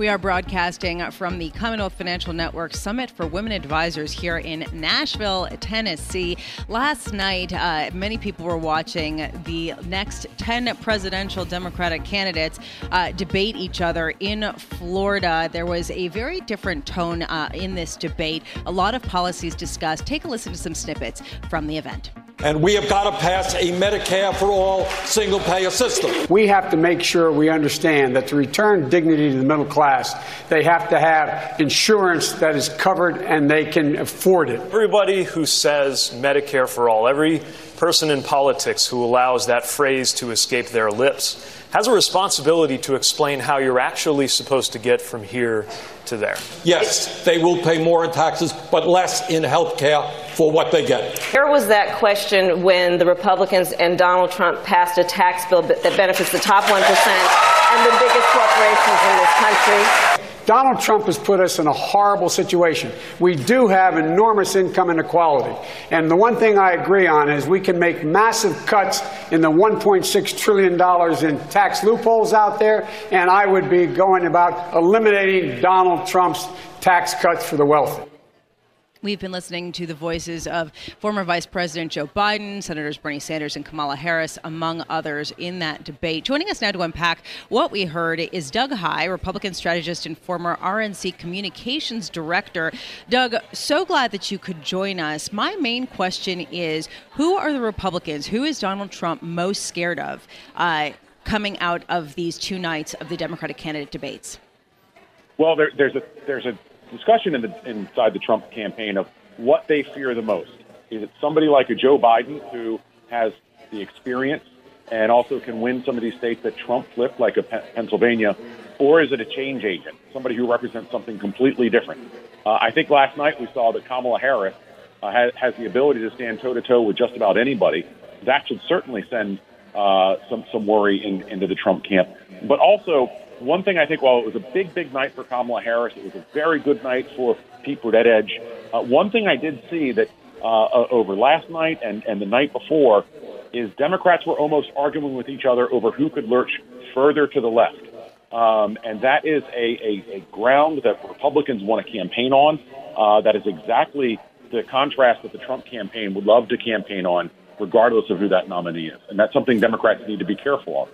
We are broadcasting from the Commonwealth Financial Network Summit for Women Advisors here in Nashville, Tennessee. Last night, uh, many people were watching the next 10 presidential Democratic candidates uh, debate each other in Florida. There was a very different tone uh, in this debate, a lot of policies discussed. Take a listen to some snippets from the event. And we have got to pass a Medicare for all single payer system. We have to make sure we understand that to return dignity to the middle class, they have to have insurance that is covered and they can afford it. Everybody who says Medicare for all, every person in politics who allows that phrase to escape their lips, has a responsibility to explain how you're actually supposed to get from here to there. Yes, they will pay more in taxes, but less in health care for what they get. There was that question when the Republicans and Donald Trump passed a tax bill that benefits the top 1% and the biggest corporations in this country. Donald Trump has put us in a horrible situation. We do have enormous income inequality. And the one thing I agree on is we can make massive cuts in the $1.6 trillion in tax loopholes out there, and I would be going about eliminating Donald Trump's tax cuts for the wealthy. We've been listening to the voices of former Vice President Joe Biden, Senators Bernie Sanders and Kamala Harris, among others, in that debate. Joining us now to unpack what we heard is Doug Heye, Republican strategist and former RNC communications director. Doug, so glad that you could join us. My main question is who are the Republicans? Who is Donald Trump most scared of uh, coming out of these two nights of the Democratic candidate debates? Well, there, there's a there's a discussion in the, inside the Trump campaign of what they fear the most. Is it somebody like a Joe Biden who has the experience and also can win some of these states that Trump flipped, like a Pennsylvania, or is it a change agent, somebody who represents something completely different? Uh, I think last night we saw that Kamala Harris uh, has, has the ability to stand toe to toe with just about anybody. That should certainly send uh, some some worry in, into the Trump camp. But also, one thing I think, while it was a big, big night for Kamala Harris, it was a very good night for Pete Buttigieg. Uh, one thing I did see that uh, uh, over last night and, and the night before is Democrats were almost arguing with each other over who could lurch further to the left. Um, and that is a, a, a ground that Republicans want to campaign on. Uh, that is exactly the contrast that the Trump campaign would love to campaign on, regardless of who that nominee is. And that's something Democrats need to be careful of.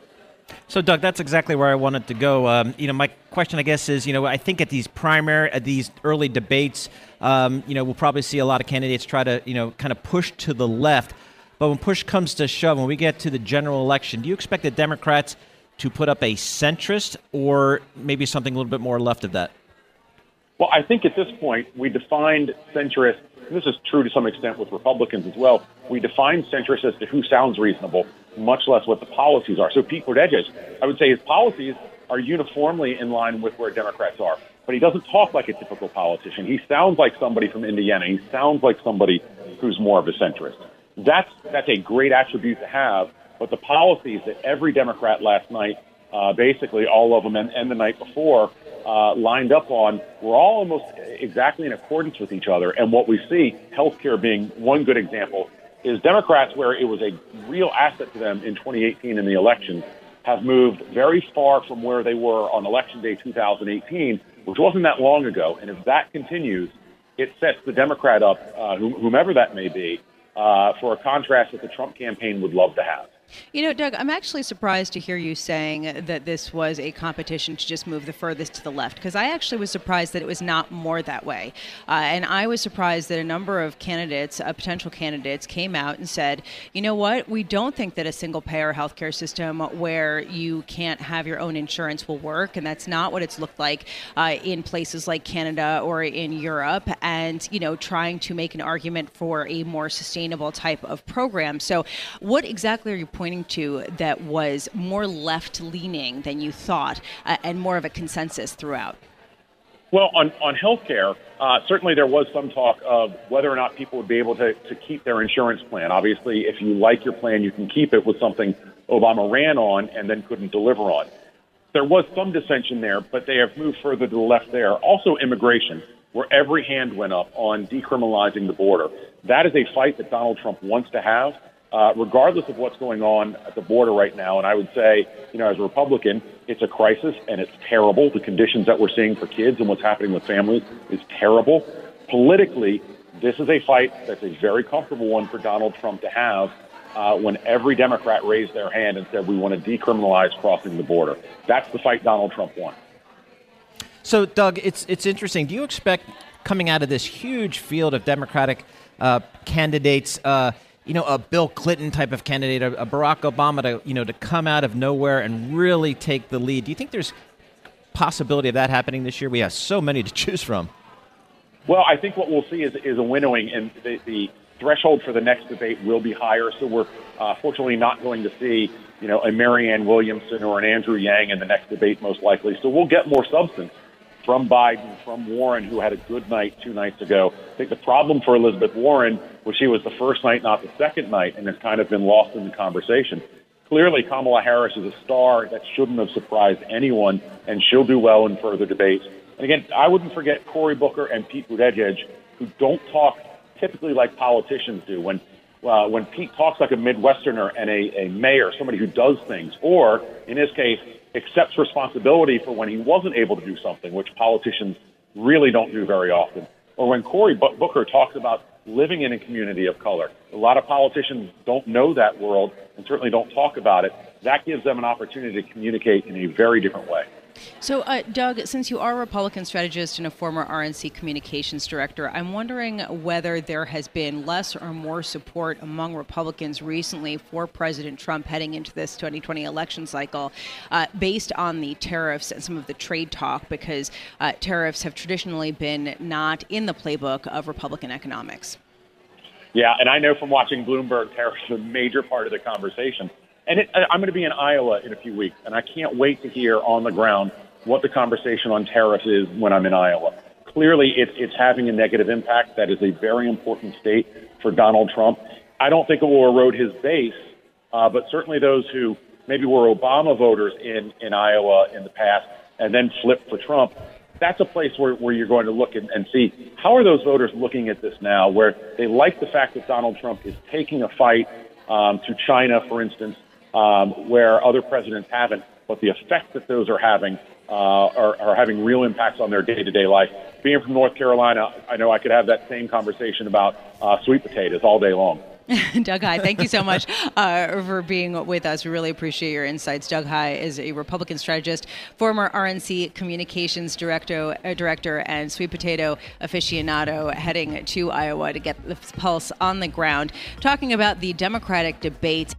So, Doug, that's exactly where I wanted to go. Um, you know, my question, I guess, is you know, I think at these primary, at these early debates, um, you know, we'll probably see a lot of candidates try to, you know, kind of push to the left. But when push comes to shove, when we get to the general election, do you expect the Democrats to put up a centrist or maybe something a little bit more left of that? Well, I think at this point we defined centrist. this is true to some extent with Republicans as well. We define centrist as to who sounds reasonable much less what the policies are. So Pete Buttigieg, I would say his policies are uniformly in line with where Democrats are, but he doesn't talk like a typical politician. He sounds like somebody from Indiana. He sounds like somebody who's more of a centrist. That's that's a great attribute to have. But the policies that every Democrat last night, uh, basically all of them, and, and the night before, uh, lined up on, were all almost exactly in accordance with each other. And what we see, healthcare being one good example, is Democrats, where it was a real asset to them in 2018 in the election, have moved very far from where they were on election day 2018, which wasn't that long ago. And if that continues, it sets the Democrat up, uh, whomever that may be, uh, for a contrast that the Trump campaign would love to have. You know, Doug, I'm actually surprised to hear you saying that this was a competition to just move the furthest to the left, because I actually was surprised that it was not more that way. Uh, and I was surprised that a number of candidates, uh, potential candidates, came out and said, you know what, we don't think that a single payer healthcare system where you can't have your own insurance will work. And that's not what it's looked like uh, in places like Canada or in Europe. And, you know, trying to make an argument for a more sustainable type of program. So, what exactly are you pointing to that was more left leaning than you thought uh, and more of a consensus throughout? Well, on, on health care, uh, certainly there was some talk of whether or not people would be able to, to keep their insurance plan. Obviously, if you like your plan, you can keep it with something Obama ran on and then couldn't deliver on. There was some dissension there, but they have moved further to the left there. Also, immigration, where every hand went up on decriminalizing the border. That is a fight that Donald Trump wants to have uh, regardless of what's going on at the border right now. And I would say, you know, as a Republican, it's a crisis and it's terrible. The conditions that we're seeing for kids and what's happening with families is terrible. Politically, this is a fight that's a very comfortable one for Donald Trump to have uh, when every Democrat raised their hand and said, we want to decriminalize crossing the border. That's the fight Donald Trump won. So, Doug, it's, it's interesting. Do you expect coming out of this huge field of Democratic uh, candidates, uh, you know, a Bill Clinton type of candidate, a, Barack Obama to, you know, to come out of nowhere and really take the lead. Do you think there's possibility of that happening this year? We have so many to choose from. Well, I think what we'll see is, is a winnowing, and the, the threshold for the next debate will be higher. So we're uh, fortunately not going to see, you know, a Marianne Williamson or an Andrew Yang in the next debate, most likely. So we'll get more substance from Biden, from Warren, who had a good night two nights ago. I think the problem for Elizabeth Warren was she was the first night, not the second night, and has kind of been lost in the conversation. Clearly, Kamala Harris is a star that shouldn't have surprised anyone, and she'll do well in further debates. And again, I wouldn't forget Cory Booker and Pete Buttigieg, who don't talk typically like politicians do. When uh, when Pete talks like a Midwesterner and a, a mayor, somebody who does things, or in his case, accepts responsibility for when he wasn't able to do something, which politicians really don't do very often. Or when Cory Booker talks about living in a community of color. A lot of politicians don't know that world and certainly don't talk about it. That gives them an opportunity to communicate in a very different way. So, uh, Doug, since you are a Republican strategist and a former RNC communications director, I'm wondering whether there has been less or more support among Republicans recently for President Trump heading into this 2020 election cycle uh, based on the tariffs and some of the trade talk, because uh, tariffs have traditionally been not in the playbook of Republican economics. Yeah, and I know from watching Bloomberg, tariffs are a major part of the conversation. And it, I'm going to be in Iowa in a few weeks, and I can't wait to hear on the ground what the conversation on tariffs is when I'm in Iowa. Clearly, it, it's having a negative impact. That is a very important state for Donald Trump. I don't think it will erode his base, uh, but certainly those who maybe were Obama voters in, in Iowa in the past and then flipped for Trump, that's a place where, where you're going to look and, and see how are those voters looking at this now, where they like the fact that Donald Trump is taking a fight um, to China, for instance, um, where other presidents haven't, but the effect that those are having uh, are, are having real impacts on their day-to-day life. Being from North Carolina, I know I could have that same conversation about uh, sweet potatoes all day long. Doug Heye, thank you so much uh, for being with us. We really appreciate your insights. Doug Heye is a Republican strategist, former RNC communications director, uh, director and sweet potato aficionado, heading to Iowa to get the pulse on the ground, talking about the Democratic debate.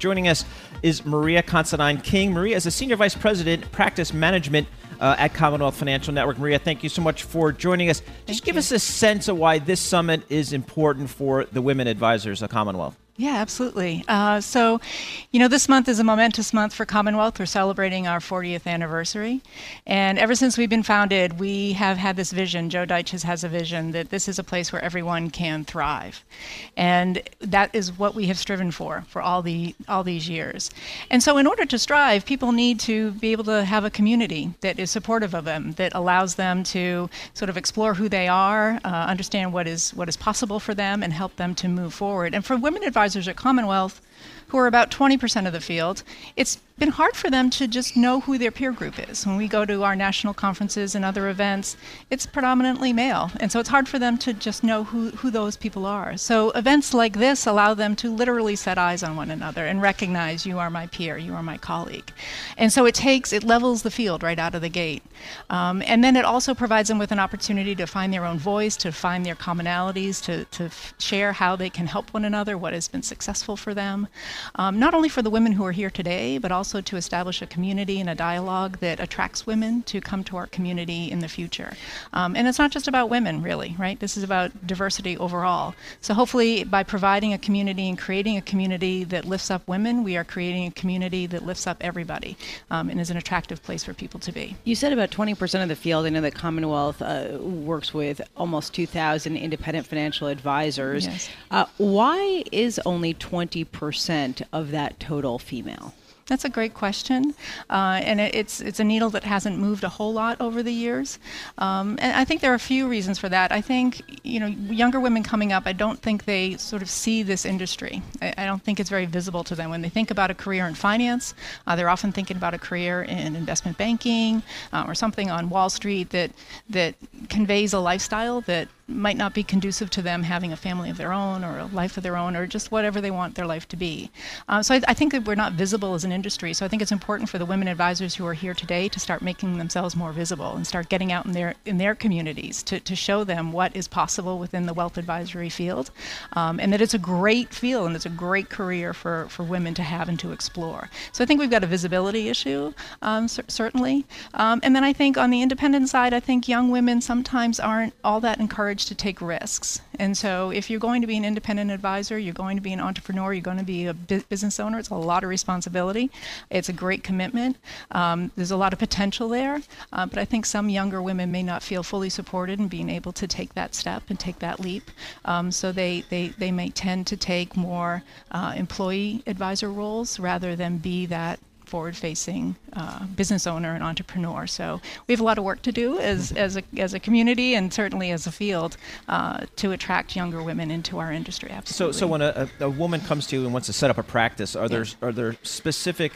Joining us is Maria Considine King. Maria is a senior vice president, practice management uh, at Commonwealth Financial Network. Maria, thank you so much for joining us. Just Thank give you. us a sense of why this summit is important for the women advisors of Commonwealth. Yeah, absolutely. Uh, so, you know, this month is a momentous month for Commonwealth. We're celebrating our 40th anniversary. And ever since we've been founded, we have had this vision. Joe Deitches has a vision that this is a place where everyone can thrive. And that is what we have striven for for all, the, all these years. And so, in order to strive, people need to be able to have a community that is supportive of them, that allows them to sort of explore who they are, uh, understand what is, what is possible for them, and help them to move forward. And for women advisors at Commonwealth, who are about 20% of the field, it's been hard for them to just know who their peer group is. When we go to our national conferences and other events, it's predominantly male. And so it's hard for them to just know who, who those people are. So events like this allow them to literally set eyes on one another and recognize you are my peer, you are my colleague. And so it takes, it levels the field right out of the gate. Um, and then it also provides them with an opportunity to find their own voice, to find their commonalities, to, to share how they can help one another, what has been successful for them. Um, not only for the women who are here today, but also to establish a community and a dialogue that attracts women to come to our community in the future. Um, and it's not just about women, really, right? This is about diversity overall. So hopefully, by providing a community and creating a community that lifts up women, we are creating a community that lifts up everybody um, and is an attractive place for people to be. You said about 20% of the field. I know that Commonwealth uh, works with almost 2,000 independent financial advisors. Yes. Uh, why is only 20% of that total female? That's a great question, uh, and it, it's it's a needle that hasn't moved a whole lot over the years. Um, and I think there are a few reasons for that. I think you know younger women coming up, I don't think they sort of see this industry. I, I don't think it's very visible to them when they think about a career in finance. Uh, they're often thinking about a career in investment banking uh, or something on Wall Street that that conveys a lifestyle that might not be conducive to them having a family of their own or a life of their own or just whatever they want their life to be. Uh, so I, I, think that we're not visible as an industry. So I think it's important for the women advisors who are here today to start making themselves more visible and start getting out in their in their communities to, to show them what is possible within the wealth advisory field, um, and that it's a great field and it's a great career for, for women to have and to explore. So I think we've got a visibility issue, um, certainly. Um, and then I think on the independent side, I think young women sometimes aren't all that encouraged to take risks. And so if you're going to be an independent advisor, you're going to be an entrepreneur, you're going to be a business owner, it's a lot of responsibility. It's a great commitment. Um, there's a lot of potential there. Uh, but I think some younger women may not feel fully supported in being able to take that step and take that leap. Um, so they, they, they may tend to take more uh, employee advisor roles rather than be that forward facing uh, business owner and entrepreneur. So we have a lot of work to do as, as, a, as a community and certainly as a field uh, to attract younger women into our industry. Absolutely. So, so when a, a, woman comes to you and wants to set up a practice, are there, are there specific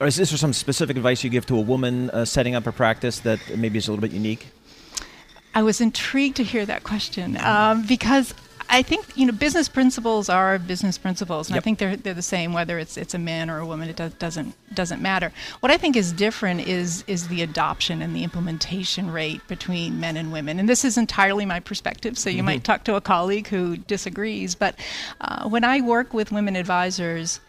or is this some specific advice you give to a woman uh, setting up a practice that maybe is a little bit unique? I was intrigued to hear that question um, because I think you know business principles are business principles, and yep. I think they're they're the same whether it's it's a man or a woman. It does, doesn't doesn't matter. What I think is different is is the adoption and the implementation rate between men and women. And this is entirely my perspective. So you mm-hmm. might talk to a colleague who disagrees, but uh, when I work with women advisors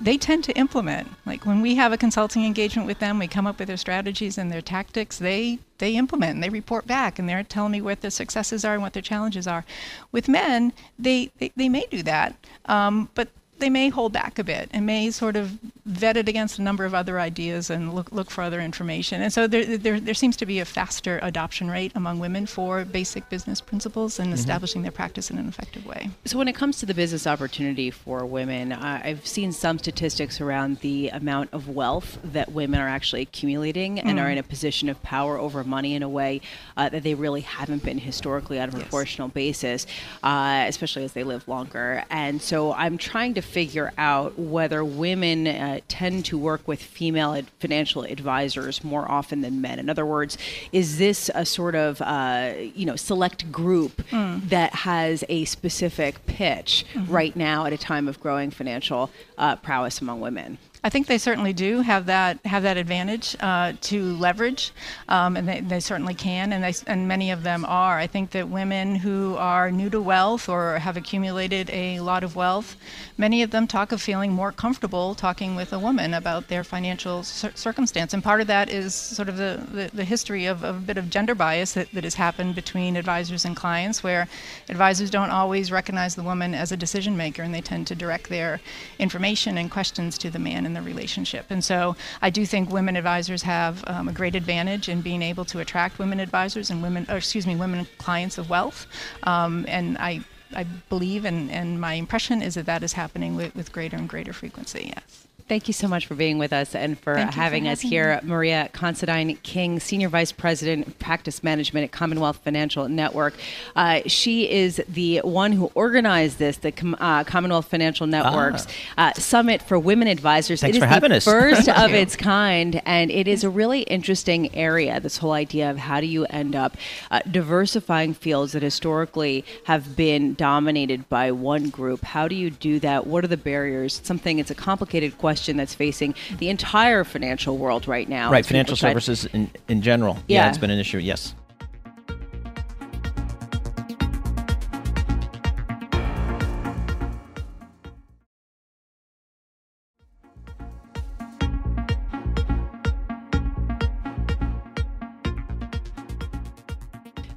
they tend to implement. Like when we have a consulting engagement with them, we come up with their strategies and their tactics. They they implement and they report back and they're telling me what their successes are and what their challenges are. With men, they they, they may do that, um, but they may hold back a bit and may sort of vet it against a number of other ideas and look look for other information. And so there there, there seems to be a faster adoption rate among women for basic business principles and mm-hmm. establishing their practice in an effective way. So when it comes to the business opportunity for women, uh, I've seen some statistics around the amount of wealth that women are actually accumulating mm. and are mm. in a position of power over money in a way uh, that they really haven't been historically on a proportional basis, uh, especially as they live longer. And so I'm trying to figure out whether women uh, tend to work with female ad- financial advisors more often than men. In other words, is this a sort of uh, you know select group mm. that has a specific pitch mm-hmm. right now at a time of growing financial uh, prowess among women? I think they certainly do have that have that advantage uh, to leverage, um, and they, they certainly can, and they and many of them are. I think that women who are new to wealth or have accumulated a lot of wealth, many of them talk of feeling more comfortable talking with a woman about their financial cir- circumstance, and part of that is sort of the, the, the history of, of, a bit of gender bias that, that has happened between advisors and clients, where advisors don't always recognize the woman as a decision maker, and they tend to direct their information and questions to the man the relationship. And so I do think women advisors have um, a great advantage in being able to attract women advisors and women, excuse me, women clients of wealth. Um, and I, I believe, and, and my impression is that that is happening with, with greater and greater frequency, yes. Thank you so much for being with us and for having for us here. Me. Maria Considine King, Senior Vice President of Practice Management at Commonwealth Financial Network. Uh, she is the one who organized this, the uh, Commonwealth Financial Network's ah. uh, Summit for Women Advisors. Thanks it is for having the us. first of its kind, and it is a really interesting area, this whole idea of how do you end up uh, diversifying fields that historically have been dominated by one group. How do you do that? What are the barriers? something, it's a complicated question question that's facing the entire financial world right now. Right, financial services in, in general. Yeah. yeah, it's been an issue, yes.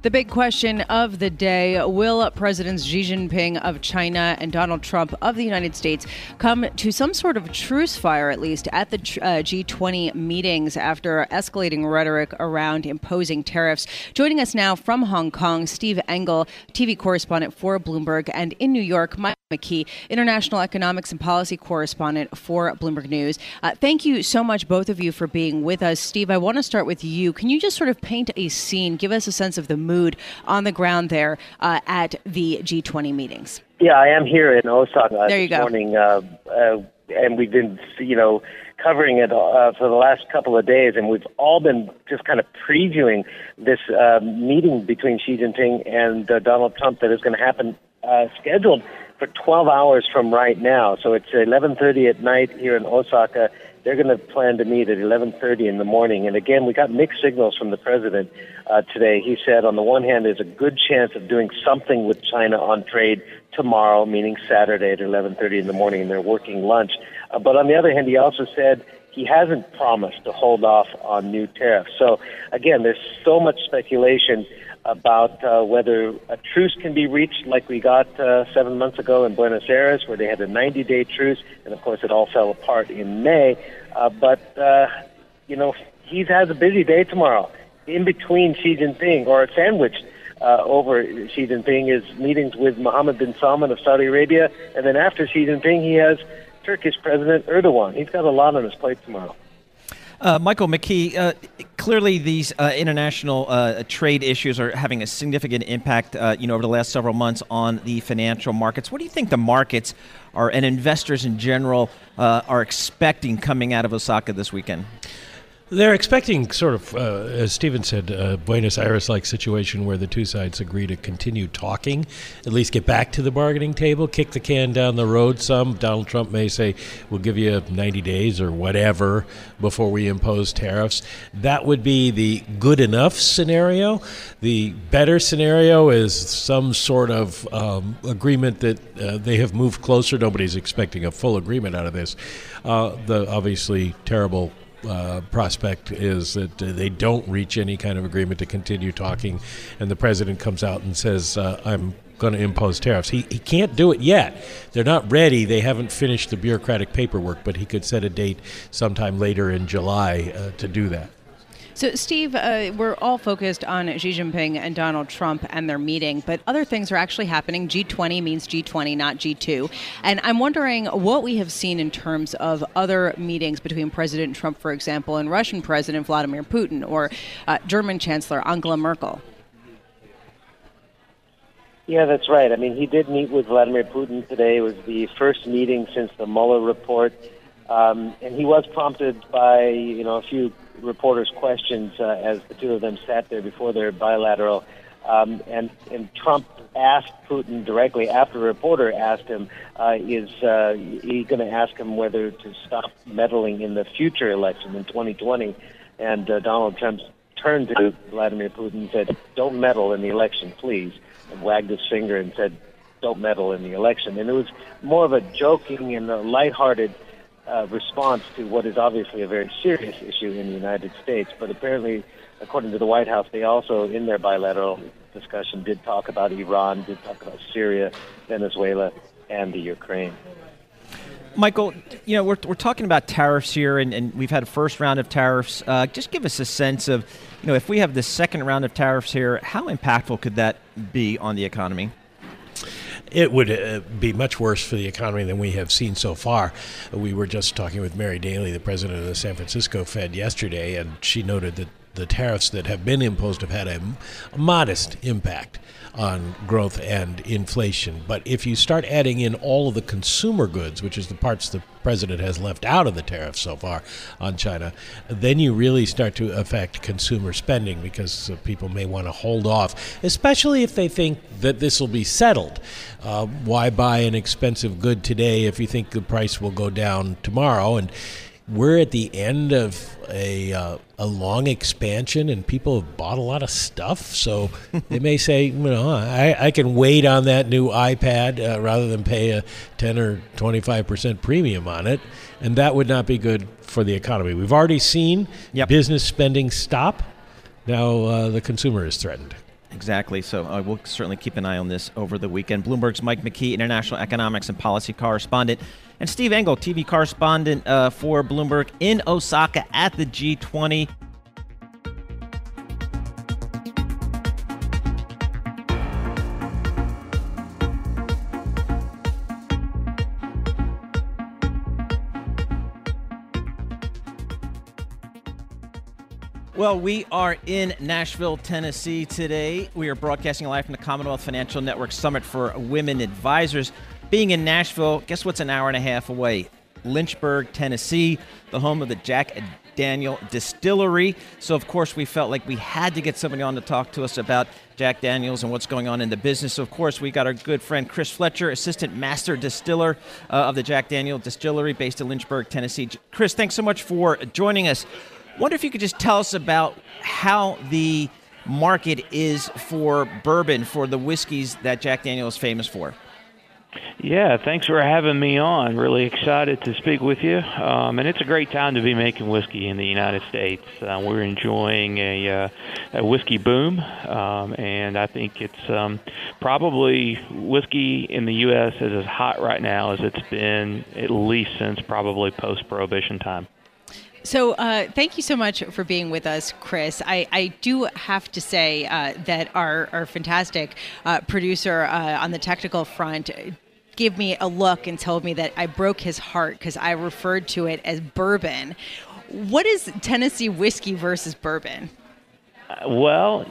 The big question of the day will Presidents Xi Jinping of China and Donald Trump of the United States come to some sort of truce fire, at least, at the uh, G20 meetings after escalating rhetoric around imposing tariffs? Joining us now from Hong Kong, Steve Engle, TV correspondent for Bloomberg, and in New York, Mike McKee, international economics and policy correspondent for Bloomberg News. Uh, thank you so much, both of you, for being with us. Steve, I want to start with you. Can you just sort of paint a scene, give us a sense of the mood on the ground there uh, at the G20 meetings? Yeah, I am here in Osaka there you this go. morning, uh, uh, and we've been, you know, covering it uh, for the last couple of days, and we've all been just kind of previewing this uh, meeting between Xi Jinping and uh, Donald Trump that is going to happen uh, scheduled for 12 hours from right now. So it's 11:30 at night here in Osaka. They're going to plan to meet at 11:30 in the morning. And again, we got mixed signals from the president uh, today. He said, on the one hand, there's a good chance of doing something with China on trade tomorrow, meaning Saturday at 11:30 in the morning, and they're working lunch. Uh, but on the other hand, he also said he hasn't promised to hold off on new tariffs. So again, there's so much speculation about uh, whether a truce can be reached like we got uh, seven months ago in Buenos Aires, where they had a 90 day truce, and of course it all fell apart in May. Uh, but, uh, you know, he has a busy day tomorrow. In between Xi Jinping, or sandwiched uh, over Xi Jinping, is meetings with Mohammed bin Salman of Saudi Arabia, and then after Xi Jinping, he has Turkish President Erdogan. He's got a lot on his plate tomorrow. Uh, Michael McKee, uh, clearly these uh, international uh, trade issues are having a significant impact, uh, you know, over the last several months on the financial markets. What do you think the markets are and investors in general uh, are expecting coming out of Osaka this weekend? They're expecting sort of, uh, as Stephen said, a Buenos Aires like situation where the two sides agree to continue talking, at least get back to the bargaining table, kick the can down the road some. Donald Trump may say, we'll give you 90 days or whatever before we impose tariffs. That would be the good enough scenario. The better scenario is some sort of um, agreement that uh, they have moved closer. Nobody's expecting a full agreement out of this. Uh, the obviously terrible uh, prospect is that they don't reach any kind of agreement to continue talking, and the president comes out and says, uh, "I'm going to impose tariffs." He he can't do it yet. They're not ready. They haven't finished the bureaucratic paperwork, but he could set a date sometime later in July uh, to do that. So, Steve, uh, we're all focused on Xi Jinping and Donald Trump and their meeting, but other things are actually happening. G20 means G20, not G2. And I'm wondering what we have seen in terms of other meetings between President Trump, for example, and Russian President Vladimir Putin or uh, German Chancellor Angela Merkel. Yeah, that's right. I mean, he did meet with Vladimir Putin today. It was the first meeting since the Mueller report. Um, and he was prompted by, you know, a few reporters' questions uh, as the two of them sat there before their bilateral. Um, and, and Trump asked Putin directly after a reporter asked him, uh, is uh, he going to ask him whether to stop meddling in the future election in 2020? And uh, Donald Trump turned to Vladimir Putin and said, don't meddle in the election, please, and wagged his finger and said, don't meddle in the election. And it was more of a joking and a lighthearted uh, response to what is obviously a very serious issue in the United States. But apparently, according to the White House, they also, in their bilateral discussion, did talk about Iran, did talk about Syria, Venezuela, and the Ukraine. Michael, you know, we're, we're talking about tariffs here, and, and we've had a first round of tariffs. Uh, just give us a sense of, you know, if we have the second round of tariffs here, how impactful could that be on the economy? It would uh, be much worse for the economy than we have seen so far. We were just talking with Mary Daly, the president of the San Francisco Fed, yesterday, and she noted that the tariffs that have been imposed have had a, a modest impact on growth and inflation. But if you start adding in all of the consumer goods, which is the parts the president has left out of the tariffs so far on China, then you really start to affect consumer spending because uh, people may want to hold off, especially if they think that this will be settled. Uh, why buy an expensive good today if you think the price will go down tomorrow? And we're at the end of a uh, a long expansion, and people have bought a lot of stuff. So they may say, you know, I, I can wait on that new iPad uh, rather than pay a ten or twenty five percent premium on it, and that would not be good for the economy. We've already seen Yep. business spending stop. Now uh, the consumer is threatened. Exactly. So uh, we'll certainly keep an eye on this over the weekend. Bloomberg's Mike McKee, international economics and policy correspondent, and Steve Engle, TV correspondent uh, for Bloomberg in Osaka at the G20. Well, we are in Nashville, Tennessee today. We are broadcasting live from the Commonwealth Financial Network Summit for Women Advisors. Being in Nashville, guess what's an hour and a half away? Lynchburg, Tennessee, the home of the Jack Daniel Distillery. So, of course, we felt like we had to get somebody on to talk to us about Jack Daniels and what's going on in the business. So, of course, we got our good friend Chris Fletcher, Assistant Master Distiller uh, of the Jack Daniel Distillery based in Lynchburg, Tennessee. Chris, thanks so much for joining us. Wonder if you could just tell us about how the market is for bourbon, for the whiskeys that Jack Daniel is famous for. Yeah, thanks for having me on. Really excited to speak with you. Um, and it's a great time to be making whiskey in the United States. Uh, we're enjoying a, uh, a whiskey boom, um, and I think it's um, probably whiskey in the U.S. is as hot right now as it's been at least since probably post Prohibition time. So, uh, thank you so much for being with us, Chris. I, I do have to say uh, that our, our fantastic uh, producer uh, on the technical front gave me a look and told me that I broke his heart because I referred to it as bourbon. What is Tennessee whiskey versus bourbon? Well,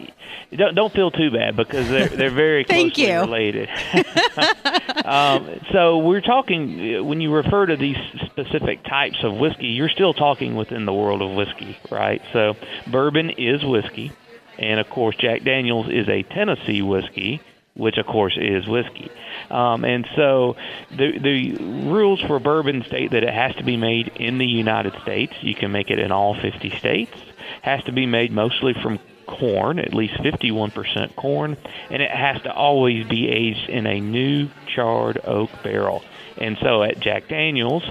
don't don't feel too bad because they're they're very closely related. um, so we're talking when you refer to these specific types of whiskey, you're still talking within the world of whiskey, right? So bourbon is whiskey, and of course Jack Daniel's is a Tennessee whiskey, which of course is whiskey. Um, and so the the rules for bourbon state that it has to be made in the United States. You can make it in all 50 states. Has to be made mostly from corn, at least 51% corn, and it has to always be aged in a new charred oak barrel. And so at Jack Daniels,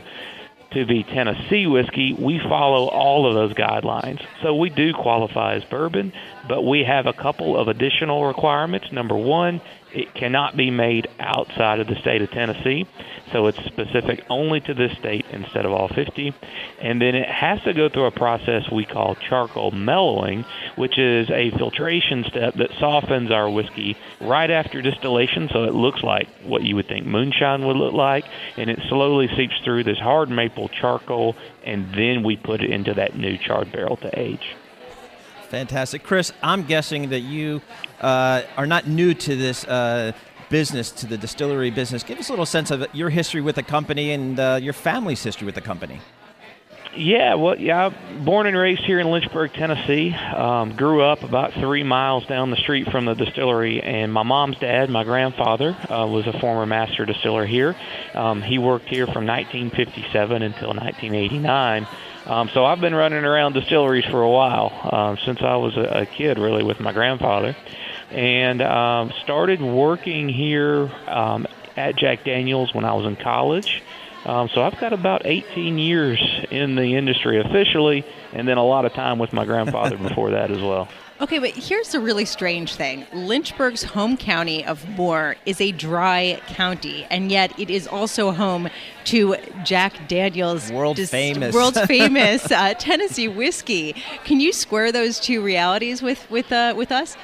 to be Tennessee whiskey, we follow all of those guidelines. So we do qualify as bourbon, but we have a couple of additional requirements. Number one, it cannot be made outside of the state of Tennessee, so it's specific only to this state instead of all 50. And then it has to go through a process we call charcoal mellowing, which is a filtration step that softens our whiskey right after distillation, so it looks like what you would think moonshine would look like, and it slowly seeps through this hard maple charcoal, and then we put it into that new charred barrel to age. Fantastic. Chris, I'm guessing that you uh, are not new to this uh, business, to the distillery business. Give us a little sense of your history with the company and uh, your family's history with the company. Yeah, well, yeah, born and raised here in Lynchburg, Tennessee. Um, grew up about three miles down the street from the distillery, and my mom's dad, my grandfather, uh, was a former master distiller here. Um, he worked here from 1957 until 1989. Um, so I've been running around distilleries for a while uh, since I was a, a kid, really, with my grandfather, and um, started working here um, at Jack Daniels when I was in college. Um, so I've got about 18 years in the industry officially, and then a lot of time with my grandfather before that as well. Okay, but here's a really strange thing. Lynchburg's home county of Moore is a dry county, and yet it is also home to Jack Daniels' world dis- famous, world famous uh, Tennessee whiskey. Can you square those two realities with with uh, with us?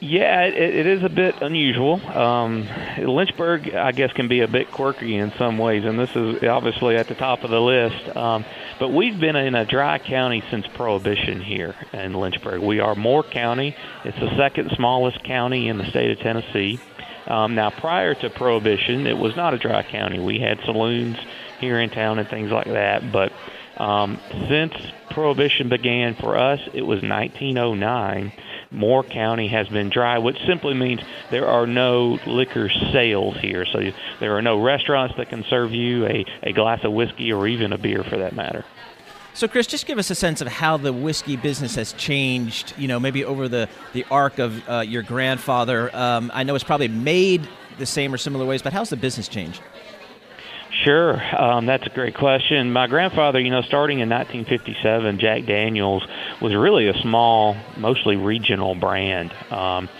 Yeah, it, it is a bit unusual. Um, Lynchburg, I guess, can be a bit quirky in some ways, and this is obviously at the top of the list. Um, but we've been in a dry county since Prohibition here in Lynchburg. We are Moore County. It's the second smallest county in the state of Tennessee. Um, now, prior to Prohibition, it was not a dry county. We had saloons here in town and things like that. But um, since Prohibition began for us, it was 1909 Moore County has been dry, which simply means there are no liquor sales here. So there are no restaurants that can serve you a, a glass of whiskey or even a beer for that matter. So, Chris, just give us a sense of how the whiskey business has changed. You know, maybe over the the arc of uh, your grandfather. Um, I know it's probably made the same or similar ways, but how's the business changed? Sure, um, that's a great question. My grandfather, you know, starting in 1957, Jack Daniels was really a small, mostly regional brand. Um,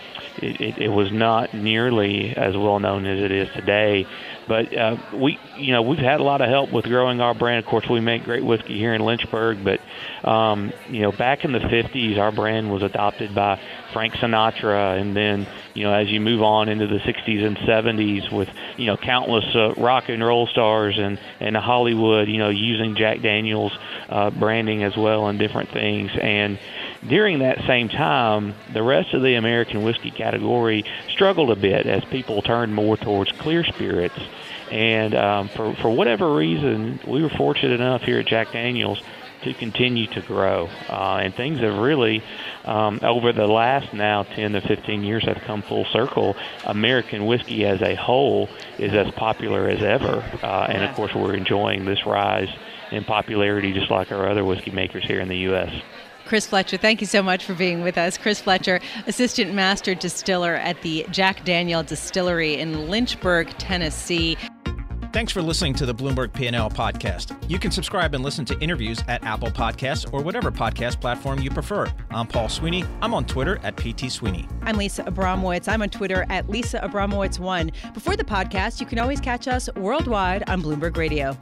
it, it, it was not nearly as well known as it is today. But uh, we, you know, we've had a lot of help with growing our brand. Of course, we make great whiskey here in Lynchburg, but um, you know, back in the 50s, our brand was adopted by Frank Sinatra, and then you know, as you move on into the 60s and 70s, with you know, countless uh, rock and roll stars and and Hollywood, you know, using Jack Daniel's uh, branding as well and different things, and during that same time, the rest of the American whiskey category struggled a bit as people turned more towards clear spirits. And um, for, for whatever reason, we were fortunate enough here at Jack Daniels to continue to grow. Uh, and things have really, um, over the last now 10 to 15 years, have come full circle. American whiskey as a whole is as popular as ever. Uh, and of course, we're enjoying this rise in popularity just like our other whiskey makers here in the U.S. Chris Fletcher, thank you so much for being with us. Chris Fletcher, Assistant Master Distiller at the Jack Daniel Distillery in Lynchburg, Tennessee. Thanks for listening to the Bloomberg P&L podcast. You can subscribe and listen to interviews at Apple Podcasts or whatever podcast platform you prefer. I'm Paul Sweeney. I'm on Twitter at PT Sweeney. I'm Lisa Abramowicz. I'm on Twitter at Lisa Abramowicz1. Before the podcast, you can always catch us worldwide on Bloomberg Radio.